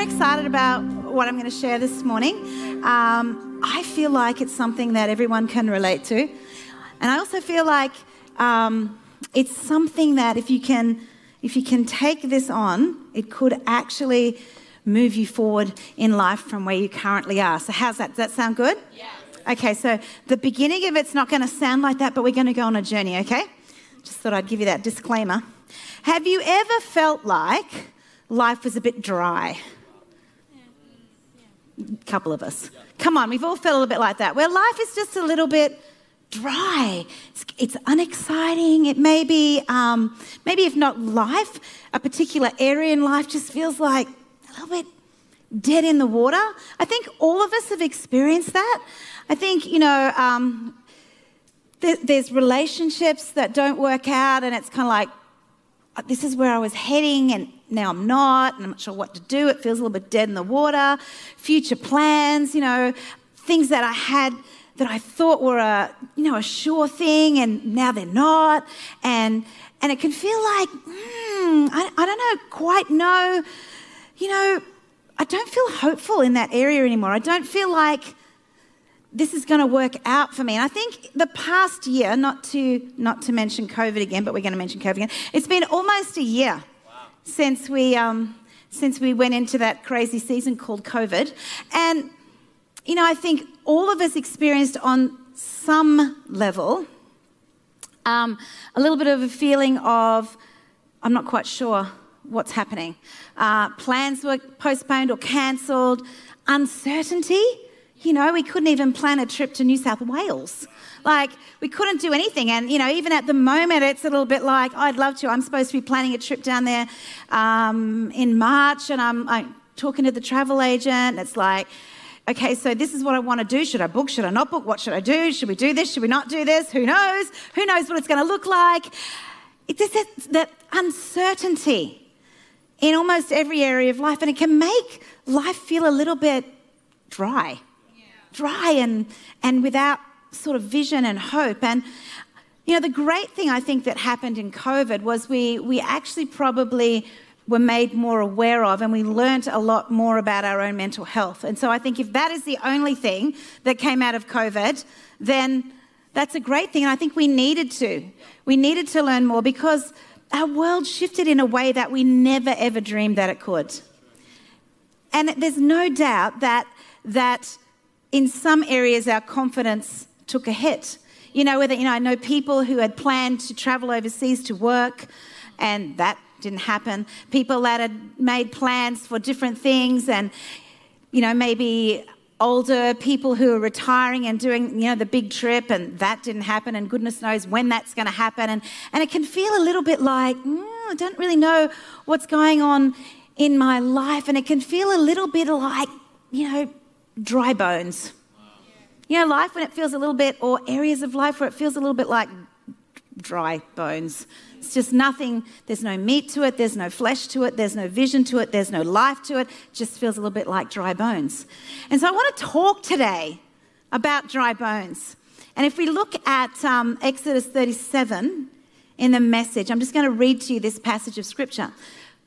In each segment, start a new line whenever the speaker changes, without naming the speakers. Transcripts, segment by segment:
very excited about what I'm going to share this morning. Um, I feel like it's something that everyone can relate to. And I also feel like um, it's something that if you can if you can take this on, it could actually move you forward in life from where you currently are. So how's that? Does that sound good?
Yeah.
Okay, so the beginning of it's not going to sound like that, but we're going to go on a journey, okay? Just thought I'd give you that disclaimer. Have you ever felt like life was a bit dry? Couple of us. Come on, we've all felt a little bit like that, where life is just a little bit dry. It's, it's unexciting. It may be, um, maybe if not life, a particular area in life just feels like a little bit dead in the water. I think all of us have experienced that. I think, you know, um, there, there's relationships that don't work out, and it's kind of like, this is where I was heading, and now I'm not, and I'm not sure what to do. It feels a little bit dead in the water. Future plans, you know, things that I had that I thought were a, you know, a sure thing, and now they're not. And and it can feel like, mm, I, I don't know, quite know, you know, I don't feel hopeful in that area anymore. I don't feel like this is going to work out for me. And I think the past year, not to not to mention COVID again, but we're going to mention COVID again. It's been almost a year. Since we um, since we went into that crazy season called COVID, and you know I think all of us experienced on some level um, a little bit of a feeling of I'm not quite sure what's happening. Uh, plans were postponed or cancelled, uncertainty you know, we couldn't even plan a trip to New South Wales. Like, we couldn't do anything. And, you know, even at the moment, it's a little bit like, I'd love to. I'm supposed to be planning a trip down there um, in March, and I'm, I'm talking to the travel agent. It's like, okay, so this is what I want to do. Should I book? Should I not book? What should I do? Should we do this? Should we not do this? Who knows? Who knows what it's going to look like? It's that, that uncertainty in almost every area of life, and it can make life feel a little bit dry dry and, and without sort of vision and hope. And, you know, the great thing I think that happened in COVID was we, we actually probably were made more aware of and we learnt a lot more about our own mental health. And so I think if that is the only thing that came out of COVID, then that's a great thing. And I think we needed to. We needed to learn more because our world shifted in a way that we never ever dreamed that it could. And there's no doubt that that in some areas, our confidence took a hit. You know, whether, you know, I know people who had planned to travel overseas to work, and that didn't happen. People that had made plans for different things, and, you know, maybe older people who are retiring and doing, you know, the big trip, and that didn't happen, and goodness knows when that's going to happen. And, and it can feel a little bit like, mm, I don't really know what's going on in my life, and it can feel a little bit like, you know, dry bones. You know, life when it feels a little bit, or areas of life where it feels a little bit like dry bones. It's just nothing, there's no meat to it, there's no flesh to it, there's no vision to it, there's no life to it. it just feels a little bit like dry bones. And so I want to talk today about dry bones. And if we look at um, Exodus 37 in the message, I'm just going to read to you this passage of scripture.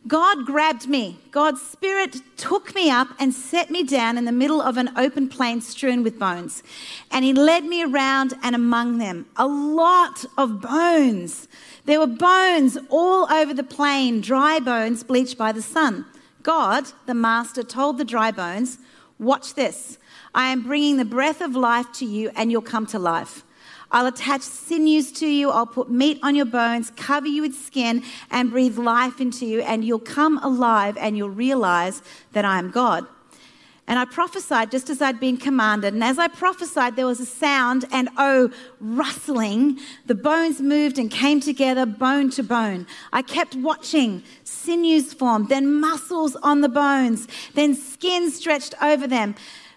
God grabbed me. God's Spirit took me up and set me down in the middle of an open plain strewn with bones. And He led me around and among them. A lot of bones. There were bones all over the plain, dry bones bleached by the sun. God, the Master, told the dry bones, Watch this. I am bringing the breath of life to you, and you'll come to life. I'll attach sinews to you. I'll put meat on your bones, cover you with skin, and breathe life into you. And you'll come alive and you'll realize that I am God. And I prophesied just as I'd been commanded. And as I prophesied, there was a sound and oh, rustling. The bones moved and came together, bone to bone. I kept watching. Sinews formed, then muscles on the bones, then skin stretched over them.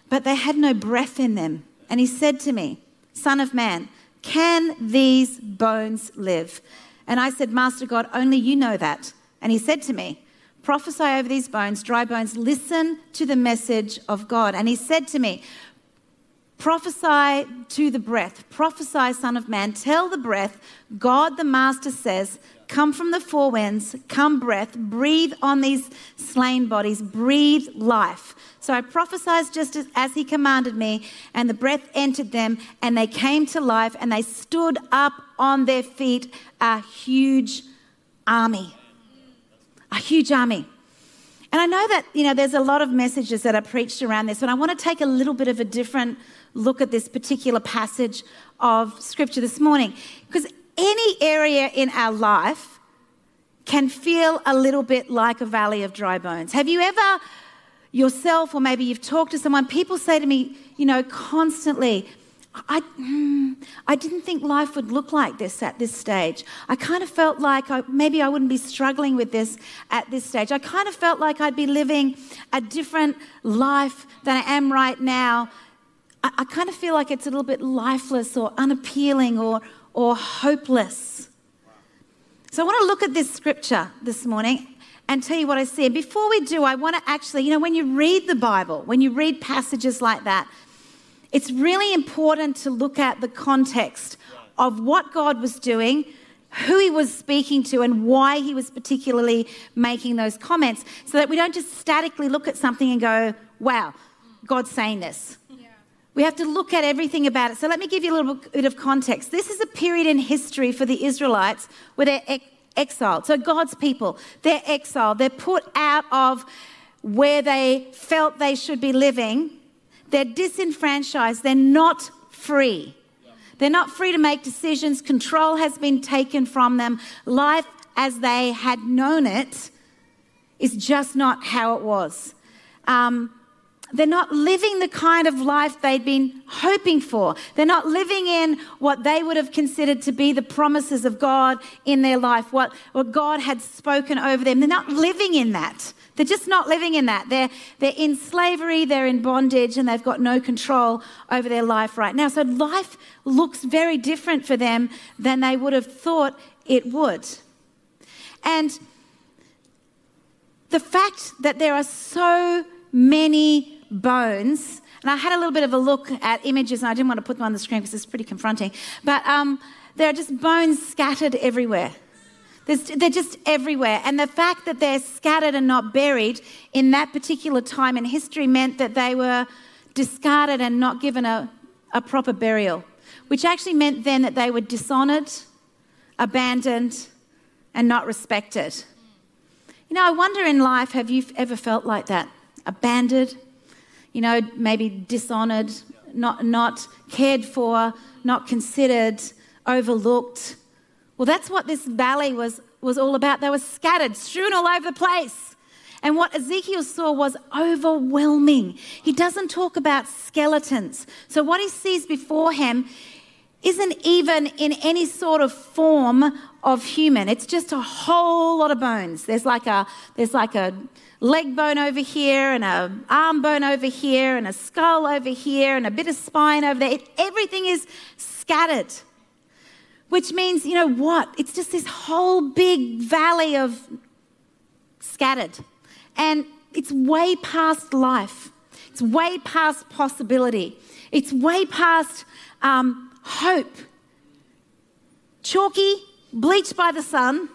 But they had no breath in them. And he said to me, Son of man, can these bones live? And I said, Master God, only you know that. And he said to me, Prophesy over these bones, dry bones, listen to the message of God. And he said to me, Prophesy to the breath. Prophesy, Son of Man. Tell the breath, God the Master says, Come from the four winds, come breath, breathe on these slain bodies, breathe life. So I prophesied just as, as, he commanded me, and the breath entered them, and they came to life, and they stood up on their feet, a huge army. A huge army. And I know that, you know, there's a lot of messages that are preached around this, but I want to take a little bit of a different look at this particular passage of scripture this morning. Because any area in our life can feel a little bit like a valley of dry bones. Have you ever yourself, or maybe you've talked to someone, people say to me, you know, constantly, I, mm, I didn't think life would look like this at this stage. I kind of felt like I, maybe I wouldn't be struggling with this at this stage. I kind of felt like I'd be living a different life than I am right now. I, I kind of feel like it's a little bit lifeless or unappealing or, or hopeless. So I want to look at this scripture this morning and tell you what I see. And before we do, I want to actually, you know, when you read the Bible, when you read passages like that, it's really important to look at the context of what God was doing, who he was speaking to, and why he was particularly making those comments, so that we don't just statically look at something and go, wow, God's saying this. We have to look at everything about it. So let me give you a little bit of context. This is a period in history for the Israelites where they're exiled. So God's people, they're exiled. They're put out of where they felt they should be living they're disenfranchised. They're not free. They're not free to make decisions. Control has been taken from them. Life as they had known it is just not how it was. Um, they're not living the kind of life they'd been hoping for. They're not living in what they would have considered to be the promises of God in their life, what, what God had spoken over them. They're not living in that. They're just not living in that. They're, they're in slavery, they're in bondage, and they've got no control over their life right now. So life looks very different for them than they would have thought it would. And the fact that there are so many bones, and I had a little bit of a look at images, and I didn't want to put them on the screen because it's pretty confronting, but um, there are just bones scattered everywhere. There's, they're just everywhere. And the fact that they're scattered and not buried in that particular time in history meant that they were discarded and not given a, a proper burial, which actually meant then that they were dishonored, abandoned, and not respected. You know, I wonder in life, have you ever felt like that? Abandoned, you know, maybe dishonored, not, not cared for, not considered, overlooked well, that's what this valley was, was all about. They were scattered, strewn all over the place. And what Ezekiel saw was overwhelming. He doesn't talk about skeletons. So, what he sees before him isn't even in any sort of form of human. It's just a whole lot of bones. There's like a, there's like a leg bone over here, and a arm bone over here, and a skull over here, and a bit of spine over there. It, everything is scattered. Which means, you know what? It's just this whole big valley of scattered. And it's way past life, it's way past possibility, it's way past um, hope. Chalky, bleached by the sun.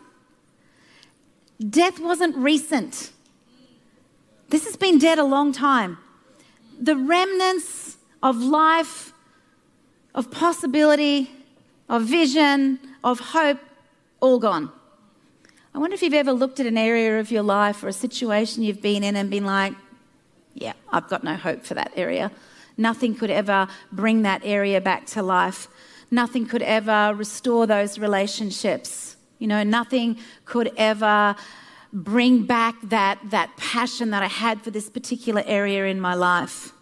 Death wasn't recent. This has been dead a long time. The remnants of life, of possibility, of vision, of hope, all gone. I wonder if you've ever looked at an area of your life or a situation you've been in and been like, yeah, I've got no hope for that area. Nothing could ever bring that area back to life. Nothing could ever restore those relationships. You know, nothing could ever bring back that, that passion that I had for this particular area in my life.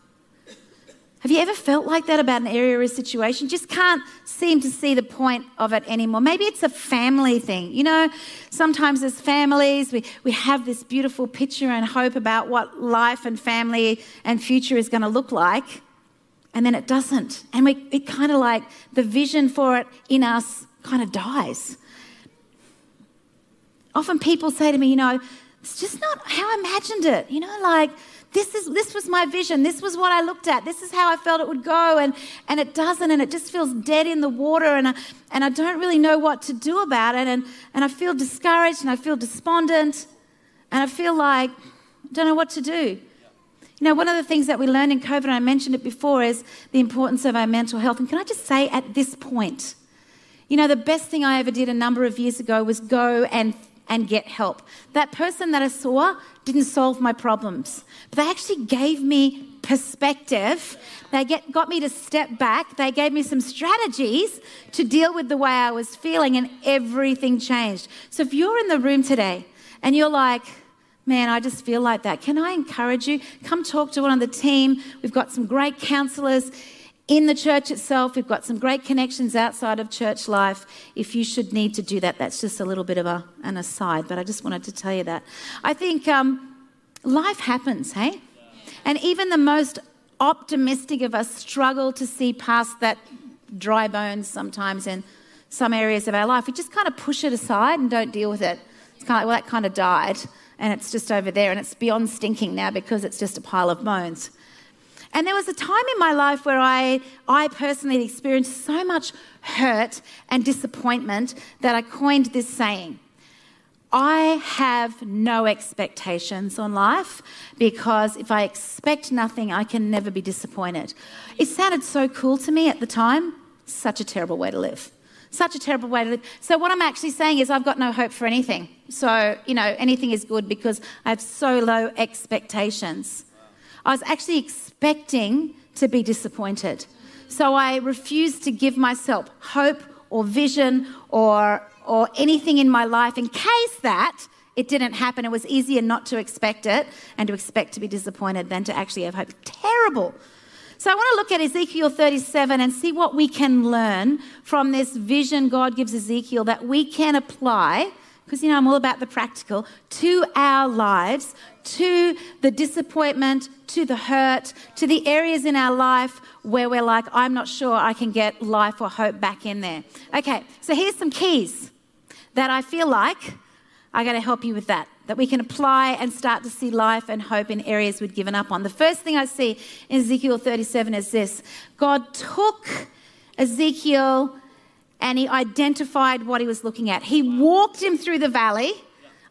Have you ever felt like that about an area or a situation? Just can't seem to see the point of it anymore. Maybe it's a family thing. You know, sometimes as families, we, we have this beautiful picture and hope about what life and family and future is going to look like, and then it doesn't. And we, it kind of like the vision for it in us kind of dies. Often people say to me, you know, it's just not how I imagined it. You know, like this is this was my vision. This was what I looked at. This is how I felt it would go, and and it doesn't, and it just feels dead in the water, and I, and I don't really know what to do about it, and and I feel discouraged, and I feel despondent, and I feel like I don't know what to do. You know, one of the things that we learned in COVID, and I mentioned it before, is the importance of our mental health. And can I just say at this point, you know, the best thing I ever did a number of years ago was go and and get help. That person that I saw didn't solve my problems, but they actually gave me perspective. They get, got me to step back. They gave me some strategies to deal with the way I was feeling, and everything changed. So if you're in the room today and you're like, Man, I just feel like that. Can I encourage you? Come talk to one of the team. We've got some great counselors in the church itself. We've got some great connections outside of church life. If you should need to do that, that's just a little bit of a, an aside, but I just wanted to tell you that. I think um, life happens, hey? And even the most optimistic of us struggle to see past that dry bones sometimes in some areas of our life. We just kind of push it aside and don't deal with it. It's kind of like, well, that kind of died and it's just over there and it's beyond stinking now because it's just a pile of bones. And there was a time in my life where I, I personally experienced so much hurt and disappointment that I coined this saying I have no expectations on life because if I expect nothing, I can never be disappointed. It sounded so cool to me at the time. Such a terrible way to live. Such a terrible way to live. So, what I'm actually saying is, I've got no hope for anything. So, you know, anything is good because I have so low expectations. I was actually expecting to be disappointed. So, I refused to give myself hope or vision or, or anything in my life in case that it didn't happen. It was easier not to expect it and to expect to be disappointed than to actually have hope. Terrible so I want to look at Ezekiel 37 and see what we can learn from this vision God gives Ezekiel that we can apply, because, you know, I'm all about the practical, to our lives, to the disappointment, to the hurt, to the areas in our life where we're like, I'm not sure I can get life or hope back in there. Okay, so here's some keys that I feel like I got to help you with that that we can apply and start to see life and hope in areas we'd given up on. The first thing I see in Ezekiel 37 is this God took Ezekiel and he identified what he was looking at. He walked him through the valley.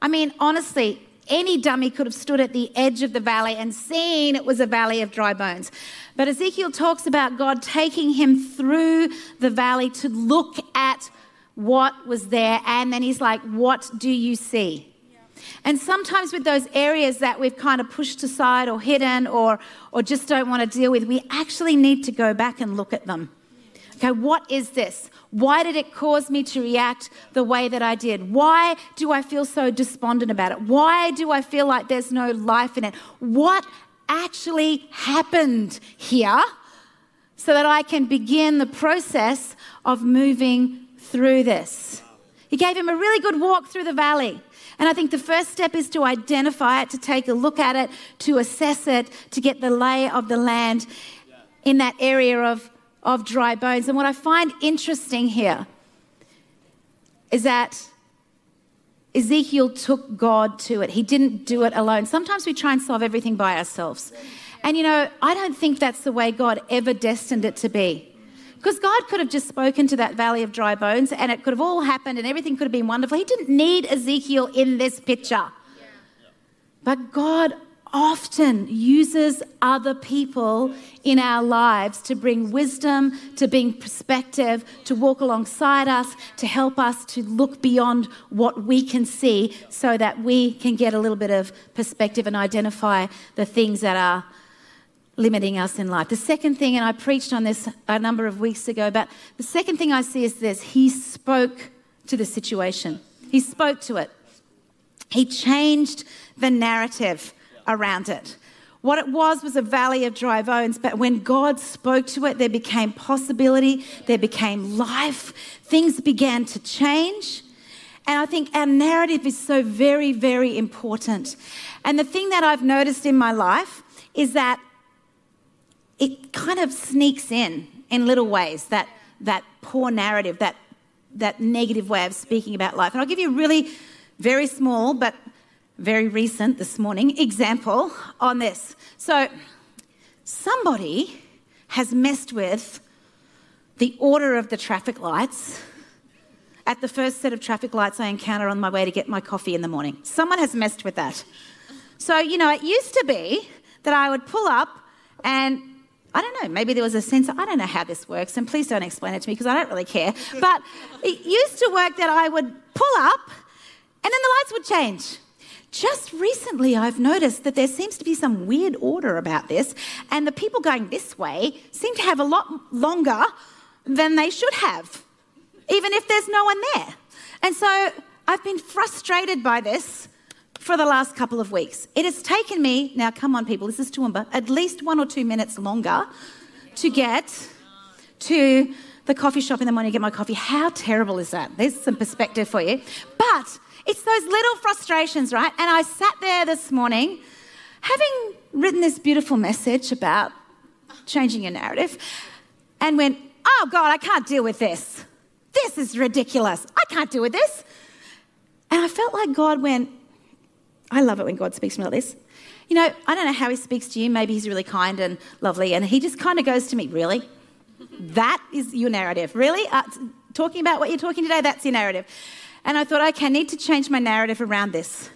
I mean, honestly, any dummy could have stood at the edge of the valley and seen it was a valley of dry bones. But Ezekiel talks about God taking him through the valley to look at what was there. And then he's like, What do you see? And sometimes with those areas that we've kind of pushed aside or hidden or, or just don't want to deal with, we actually need to go back and look at them. Okay, what is this? Why did it cause me to react the way that I did? Why do I feel so despondent about it? Why do I feel like there's no life in it? What actually happened here so that I can begin the process of moving through this? He gave him a really good walk through the valley. And I think the first step is to identify it, to take a look at it, to assess it, to get the lay of the land in that area of, of dry bones. And what I find interesting here is that Ezekiel took God to it. He didn't do it alone. Sometimes we try and solve everything by ourselves. And you know, I don't think that's the way God ever destined it to be. Because God could have just spoken to that valley of dry bones and it could have all happened and everything could have been wonderful. He didn't need Ezekiel in this picture. But God often uses other people in our lives to bring wisdom, to bring perspective, to walk alongside us, to help us to look beyond what we can see so that we can get a little bit of perspective and identify the things that are limiting us in life. The second thing, and I preached on this a number of weeks ago, but the second thing I see is this. He spoke to the situation, He spoke to it, He changed the narrative around it. What it was was a valley of dry bones, but when God spoke to it, there became possibility, there became life, things began to change. And I think our narrative is so very, very important. And the thing that I've noticed in my life is that it kind of sneaks in in little ways that that poor narrative, that that negative way of speaking about life. And I'll give you a really very small but very recent this morning example on this. So, somebody has messed with the order of the traffic lights at the first set of traffic lights I encounter on my way to get my coffee in the morning. Someone has messed with that. So, you know, it used to be that I would pull up and I don't know, maybe there was a sense, I don't know how this works, and please don't explain it to me because I don't really care. But it used to work that I would pull up and then the lights would change. Just recently, I've noticed that there seems to be some weird order about this, and the people going this way seem to have a lot longer than they should have, even if there's no one there. And so I've been frustrated by this for the last couple of weeks. It has taken me, now come on, people, this is Toowoomba, at least one or two minutes longer to get to the coffee shop in the morning to get my coffee. How terrible is that? There's some perspective for you. But it's those little frustrations, right? And I sat there this morning having written this beautiful message about changing your narrative and went, oh God, I can't deal with this. This is ridiculous. I can't deal with this. And I felt like God went, I love it when God speaks to me like this. You know, I don't know how he speaks to you. Maybe he's really kind and lovely. And he just kind of goes to me, Really? That is your narrative. Really? Uh, talking about what you're talking today, that's your narrative. And I thought, okay, I need to change my narrative around this.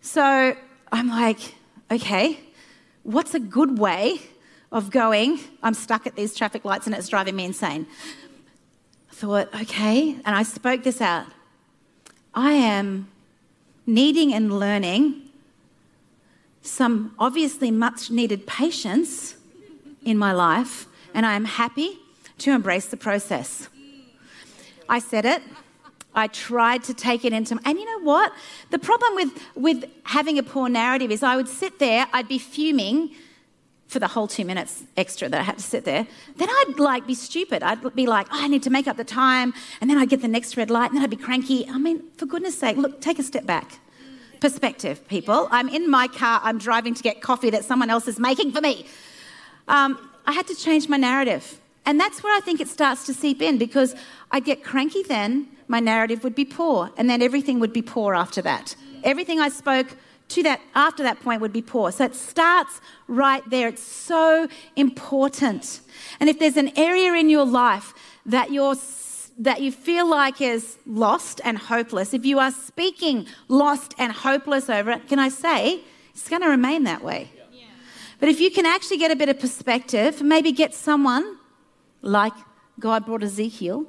So I'm like, okay, what's a good way of going? I'm stuck at these traffic lights and it's driving me insane. I thought, okay, and I spoke this out. I am needing and learning some obviously much needed patience in my life, and I am happy to embrace the process. I said it. I tried to take it into, my and you know what? The problem with, with having a poor narrative is I would sit there, I'd be fuming for the whole two minutes extra that I had to sit there. Then I'd like be stupid. I'd be like, oh, I need to make up the time, and then I'd get the next red light, and then I'd be cranky. I mean, for goodness sake, look, take a step back. Perspective, people. I'm in my car, I'm driving to get coffee that someone else is making for me. Um, I had to change my narrative. And that's where I think it starts to seep in because I'd get cranky then, my narrative would be poor, and then everything would be poor after that. Everything I spoke to that after that point would be poor. So it starts right there. It's so important. And if there's an area in your life that you're that you feel like is lost and hopeless, if you are speaking lost and hopeless over it, can I say it's going to remain that way? Yeah. But if you can actually get a bit of perspective, maybe get someone like God brought Ezekiel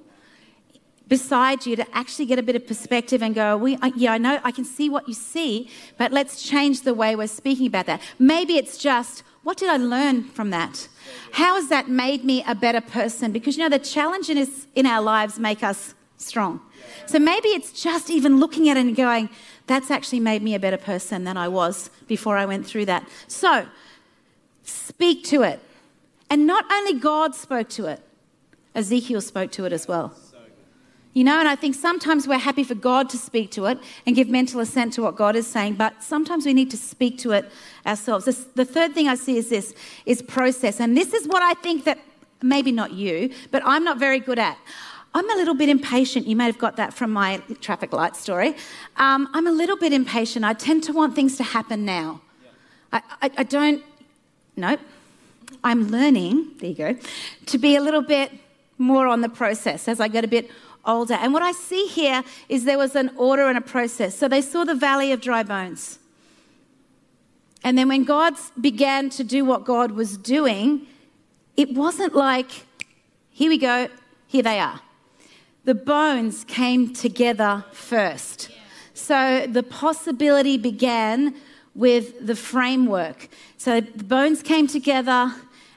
beside you to actually get a bit of perspective and go, we, yeah, I know, I can see what you see, but let's change the way we're speaking about that. Maybe it's just, what did I learn from that? How has that made me a better person? Because you know, the challenges in our lives make us strong. So maybe it's just even looking at it and going, that's actually made me a better person than I was before I went through that. So speak to it. And not only God spoke to it, Ezekiel spoke to it as well. You know, and I think sometimes we're happy for God to speak to it and give mental assent to what God is saying, but sometimes we need to speak to it ourselves. This, the third thing I see is this is process. And this is what I think that maybe not you, but I'm not very good at. I'm a little bit impatient. You may have got that from my traffic light story. Um, I'm a little bit impatient. I tend to want things to happen now. I, I, I don't, nope. I'm learning, there you go, to be a little bit more on the process as I get a bit older. And what I see here is there was an order and a process. So they saw the valley of dry bones. And then when God began to do what God was doing, it wasn't like, here we go, here they are. The bones came together first. So the possibility began with the framework. So the bones came together,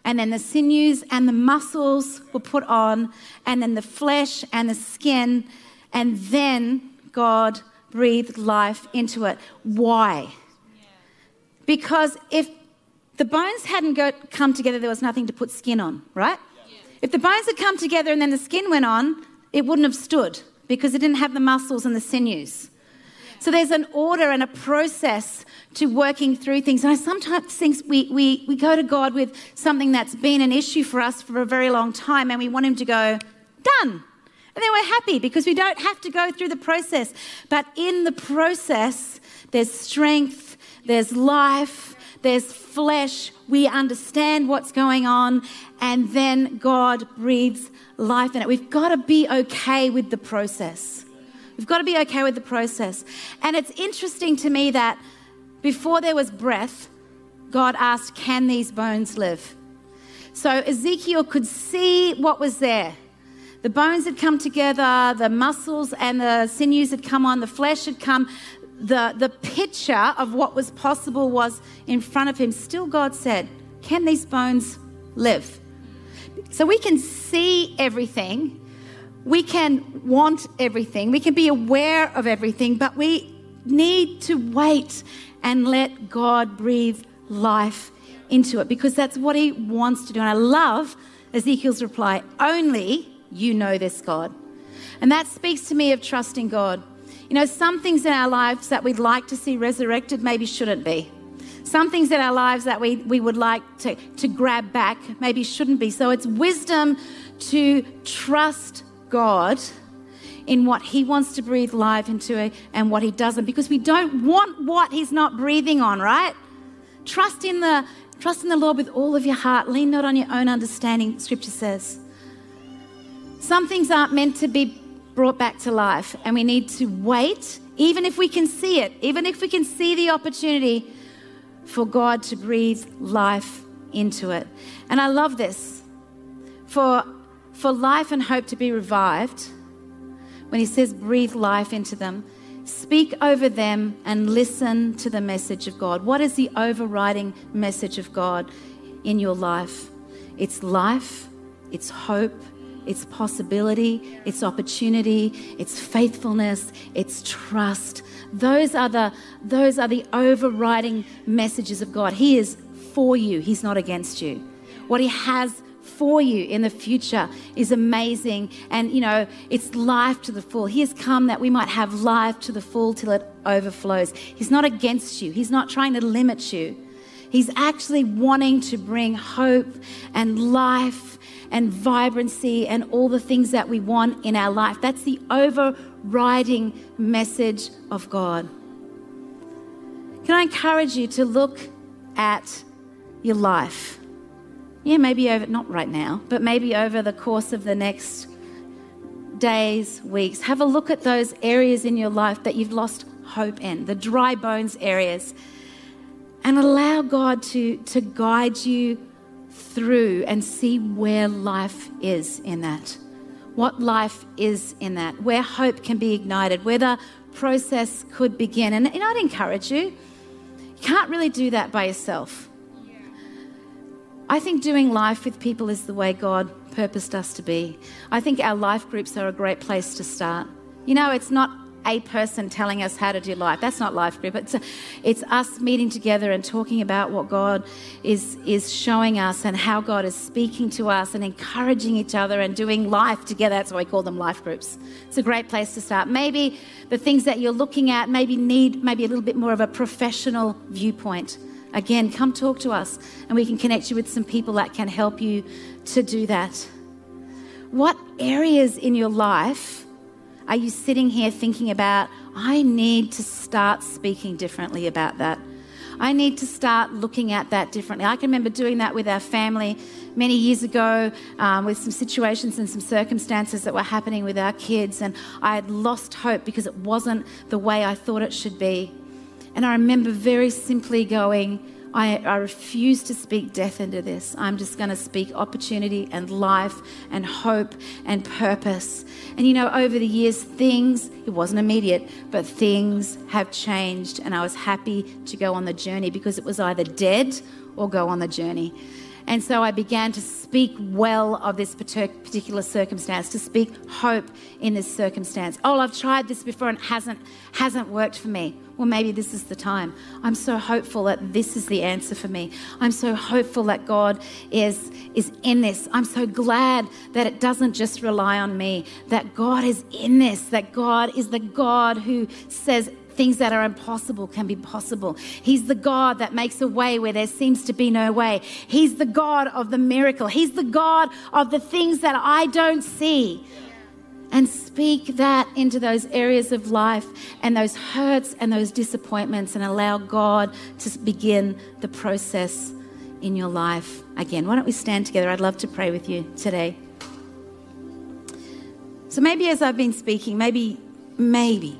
and then the sinews and the muscles were put on, and then the flesh and the skin, and then God breathed life into it. Why? Because if the bones hadn't got, come together, there was nothing to put skin on, right? If the bones had come together and then the skin went on, it wouldn't have stood because it didn't have the muscles and the sinews. So there's an order and a process to working through things. And I sometimes think we, we, we go to God with something that's been an issue for us for a very long time and we want Him to go, done. And then we're happy because we don't have to go through the process. But in the process, there's strength, there's life, there's flesh. We understand what's going on, and then God breathes life in it. We've got to be okay with the process. We've got to be okay with the process. And it's interesting to me that before there was breath, God asked, Can these bones live? So Ezekiel could see what was there. The bones had come together, the muscles and the sinews had come on, the flesh had come. The, the picture of what was possible was in front of him. Still, God said, Can these bones live? So we can see everything, we can want everything, we can be aware of everything, but we need to wait and let God breathe life into it because that's what He wants to do. And I love Ezekiel's reply only you know this God. And that speaks to me of trusting God. You know, some things in our lives that we'd like to see resurrected maybe shouldn't be. Some things in our lives that we, we would like to, to grab back maybe shouldn't be. So it's wisdom to trust God in what He wants to breathe life into and what He doesn't, because we don't want what He's not breathing on, right? Trust in the trust in the Lord with all of your heart. Lean not on your own understanding, Scripture says. Some things aren't meant to be brought back to life, and we need to wait, even if we can see it, even if we can see the opportunity for God to breathe life into it. And I love this. For, for life and hope to be revived, when he says breathe life into them, speak over them and listen to the message of God. What is the overriding message of God in your life? It's life, it's hope, it's possibility, it's opportunity, it's faithfulness, it's trust. Those are the those are the overriding messages of God. He is for you, he's not against you. What he has for you in the future is amazing and you know it's life to the full he has come that we might have life to the full till it overflows he's not against you he's not trying to limit you he's actually wanting to bring hope and life and vibrancy and all the things that we want in our life. That's the overriding message of God. Can I encourage you to look at your life? Yeah, maybe over, not right now, but maybe over the course of the next days, weeks. Have a look at those areas in your life that you've lost hope in, the dry bones areas, and allow God to, to guide you through and see where life is in that. What life is in that, where hope can be ignited, where the process could begin. And, and I'd encourage you, you can't really do that by yourself. I think doing life with people is the way God purposed us to be. I think our life groups are a great place to start. You know, it's not a person telling us how to do life. That's not life group. It's, it's us meeting together and talking about what God is, is showing us and how God is speaking to us and encouraging each other and doing life together. That's why we call them life groups. It's a great place to start. Maybe the things that you're looking at maybe need maybe a little bit more of a professional viewpoint. Again, come talk to us and we can connect you with some people that can help you to do that. What areas in your life are you sitting here thinking about, I need to start speaking differently about that? I need to start looking at that differently. I can remember doing that with our family many years ago um, with some situations and some circumstances that were happening with our kids, and I had lost hope because it wasn't the way I thought it should be. And I remember very simply going, I, I, refuse to speak death into this. I'm just going to speak opportunity and life and hope and purpose. And you know, over the years, things, it wasn't immediate, but things have changed. And I was happy to go on the journey because it was either dead or go on the journey. And so I began to speak well of this particular circumstance, to speak hope in this circumstance. Oh, I've tried this before and it hasn't hasn't worked for me. Well, maybe this is the time. I'm so hopeful that this is the answer for me. I'm so hopeful that God is is in this. I'm so glad that it doesn't just rely on me, that God is in this, that God is the God who says things that are impossible can be possible. He's the God that makes a way where there seems to be no way. He's the God of the miracle. He's the God of the things that I don't see. and speak that into those areas of life and those hurts and those disappointments and allow God to begin the process in your life again. Why don't we stand together? I'd love to pray with you today. So maybe as I've been speaking, maybe, maybe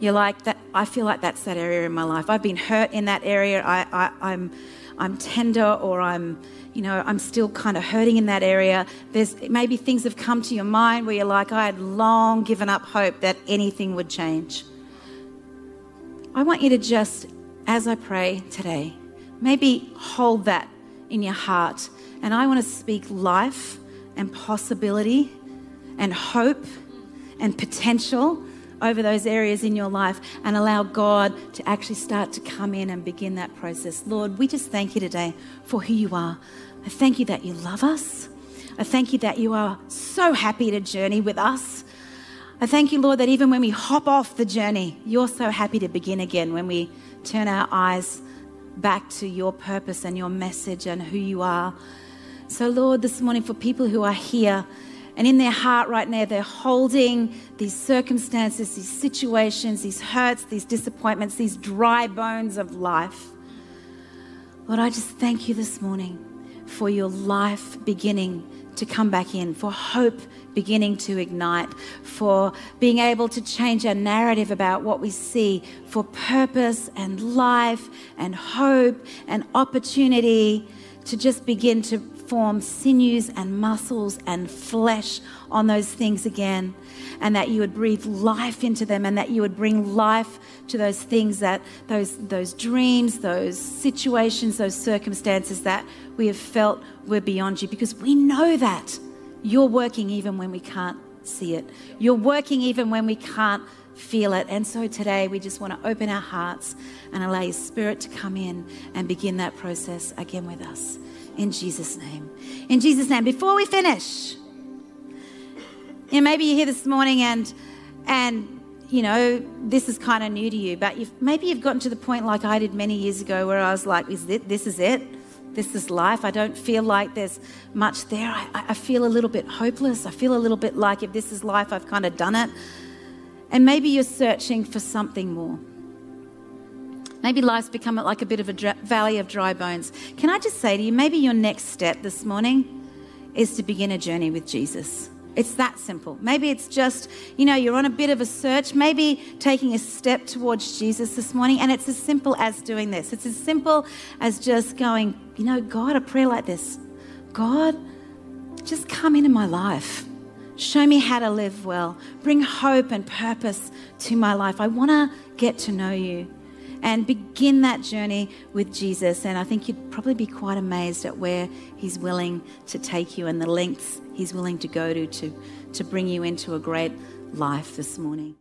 you're like that. I feel like that's that area in my life. I've been hurt in that area. I, I, I'm, I'm tender or I'm you know, I'm still kind of hurting in that area. There's maybe things have come to your mind where you're like, I had long given up hope that anything would change. I want you to just, as I pray today, maybe hold that in your heart. And I want to speak life and possibility and hope and potential over those areas in your life and allow God to actually start to come in and begin that process. Lord, we just thank you today for who you are. I thank you that you love us. I thank you that you are so happy to journey with us. I thank you, Lord, that even when we hop off the journey, you're so happy to begin again when we turn our eyes back to your purpose and your message and who you are. So, Lord, this morning for people who are here and in their heart right now, they're holding these circumstances, these situations, these hurts, these disappointments, these dry bones of life. Lord, I just thank you this morning for your life beginning to come back in, for hope beginning to ignite, for being able to change our narrative about what we see, for purpose and life and hope and opportunity to just begin to form sinews and muscles and flesh on those things again and that you would breathe life into them and that you would bring life to those things that those those dreams those situations those circumstances that we have felt were beyond you. Because we know that you're working even when we can't see it. You're working even when we can't feel it and so today we just want to open our hearts and allow your spirit to come in and begin that process again with us in Jesus name in Jesus name before we finish you know, maybe you're here this morning and and you know this is kind of new to you, but you've, maybe you've gotten to the point like I did many years ago, where I was like, "Is this, this is it? This is life. I don't feel like there's much there. I, I feel a little bit hopeless. I feel a little bit like if this is life, I've kind of done it." And maybe you're searching for something more. Maybe life's become like a bit of a dr- valley of dry bones. Can I just say to you, maybe your next step this morning is to begin a journey with Jesus. It's that simple. Maybe it's just, you know, you're on a bit of a search, maybe taking a step towards Jesus this morning, and it's as simple as doing this. It's as simple as just going, you know, God, a prayer like this God, just come into my life. Show me how to live well. Bring hope and purpose to my life. I want to get to know you and begin that journey with Jesus. And I think you'd probably be quite amazed at where He's willing to take you and the lengths He's willing to go to to, to bring you into a great life this morning.